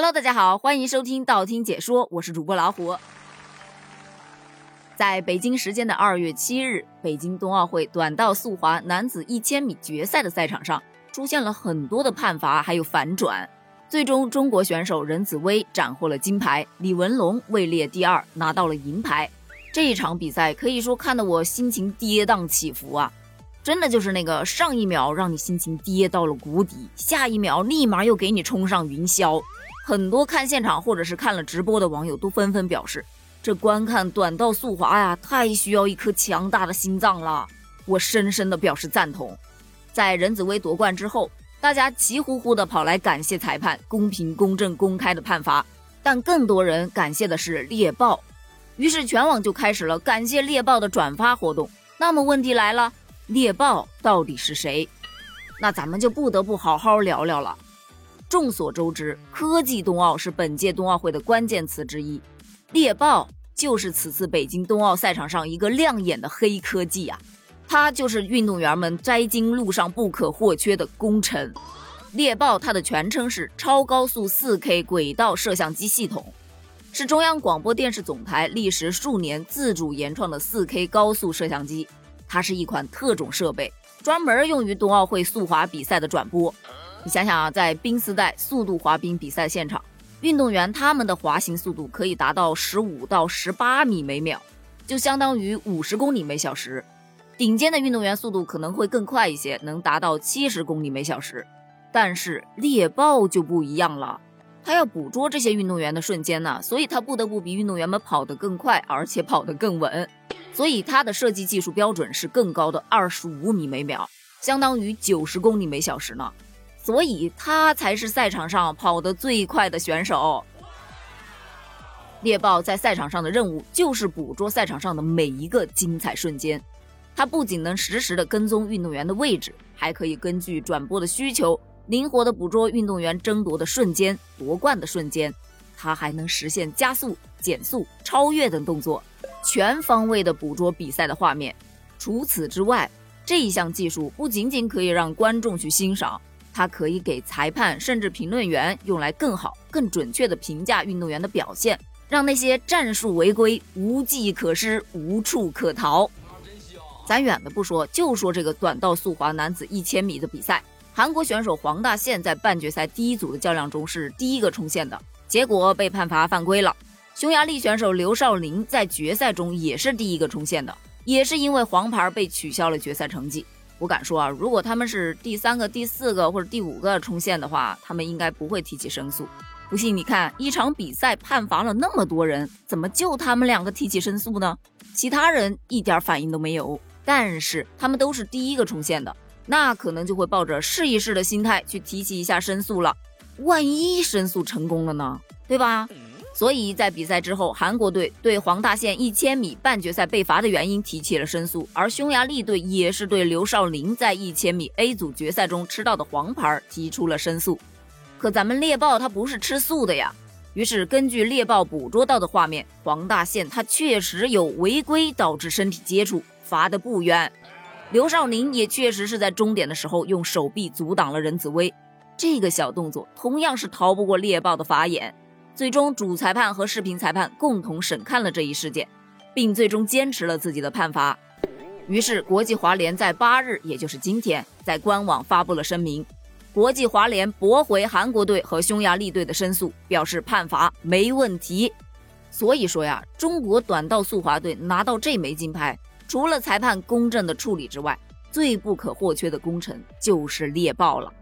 Hello，大家好，欢迎收听道听解说，我是主播老虎。在北京时间的二月七日，北京冬奥会短道速滑男子一千米决赛的赛场上，出现了很多的判罚还有反转，最终中国选手任子威斩获了金牌，李文龙位列第二，拿到了银牌。这一场比赛可以说看得我心情跌宕起伏啊，真的就是那个上一秒让你心情跌到了谷底，下一秒立马又给你冲上云霄。很多看现场或者是看了直播的网友都纷纷表示，这观看短道速滑呀，太需要一颗强大的心脏了。我深深的表示赞同。在任子威夺冠之后，大家齐呼呼的跑来感谢裁判公平、公正、公开的判罚，但更多人感谢的是猎豹。于是全网就开始了感谢猎豹的转发活动。那么问题来了，猎豹到底是谁？那咱们就不得不好好聊聊了。众所周知，科技冬奥是本届冬奥会的关键词之一，猎豹就是此次北京冬奥赛场上一个亮眼的黑科技啊！它就是运动员们摘金路上不可或缺的功臣。猎豹它的全称是超高速 4K 轨道摄像机系统，是中央广播电视总台历时数年自主研创的 4K 高速摄像机。它是一款特种设备，专门用于冬奥会速滑比赛的转播。你想想啊，在冰丝带速度滑冰比赛现场，运动员他们的滑行速度可以达到十五到十八米每秒，就相当于五十公里每小时。顶尖的运动员速度可能会更快一些，能达到七十公里每小时。但是猎豹就不一样了，它要捕捉这些运动员的瞬间呢，所以它不得不比运动员们跑得更快，而且跑得更稳。所以它的设计技术标准是更高的二十五米每秒，相当于九十公里每小时呢。所以他才是赛场上跑得最快的选手。猎豹在赛场上的任务就是捕捉赛场上的每一个精彩瞬间。它不仅能实时的跟踪运动员的位置，还可以根据转播的需求，灵活的捕捉运动员争夺的瞬间、夺冠的瞬间。它还能实现加速、减速、超越等动作，全方位的捕捉比赛的画面。除此之外，这一项技术不仅仅可以让观众去欣赏。它可以给裁判甚至评论员用来更好、更准确的评价运动员的表现，让那些战术违规无计可施、无处可逃。咱远的不说，就说这个短道速滑男子一千米的比赛，韩国选手黄大宪在半决赛第一组的较量中是第一个冲线的，结果被判罚犯规了。匈牙利选手刘少林在决赛中也是第一个冲线的，也是因为黄牌被取消了决赛成绩。我敢说啊，如果他们是第三个、第四个或者第五个冲线的话，他们应该不会提起申诉。不信你看，一场比赛判罚了那么多人，怎么就他们两个提起申诉呢？其他人一点反应都没有。但是他们都是第一个冲线的，那可能就会抱着试一试的心态去提起一下申诉了。万一申诉成功了呢？对吧？所以在比赛之后，韩国队对黄大宪一千米半决赛被罚的原因提起了申诉，而匈牙利队也是对刘少林在一千米 A 组决赛中吃到的黄牌提出了申诉。可咱们猎豹它不是吃素的呀，于是根据猎豹捕捉到的画面，黄大宪他确实有违规导致身体接触，罚的不冤。刘少林也确实是在终点的时候用手臂阻挡了任子威，这个小动作同样是逃不过猎豹的法眼。最终，主裁判和视频裁判共同审看了这一事件，并最终坚持了自己的判罚。于是，国际滑联在八日，也就是今天，在官网发布了声明：国际滑联驳回韩国队和匈牙利队的申诉，表示判罚没问题。所以说呀，中国短道速滑队拿到这枚金牌，除了裁判公正的处理之外，最不可或缺的功臣就是猎豹了。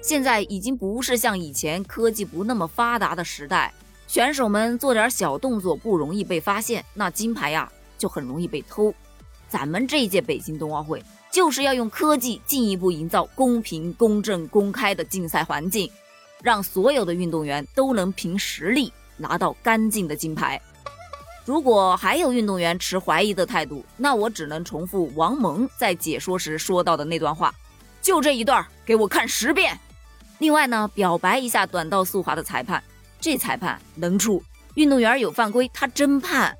现在已经不是像以前科技不那么发达的时代，选手们做点小动作不容易被发现，那金牌呀就很容易被偷。咱们这一届北京冬奥会就是要用科技进一步营造公平、公正、公开的竞赛环境，让所有的运动员都能凭实力拿到干净的金牌。如果还有运动员持怀疑的态度，那我只能重复王蒙在解说时说到的那段话：就这一段，给我看十遍。另外呢，表白一下短道速滑的裁判，这裁判能处，运动员有犯规他真判。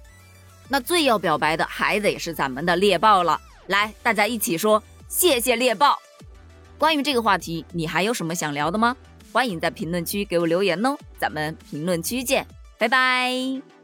那最要表白的还得是咱们的猎豹了，来，大家一起说谢谢猎豹。关于这个话题，你还有什么想聊的吗？欢迎在评论区给我留言哦，咱们评论区见，拜拜。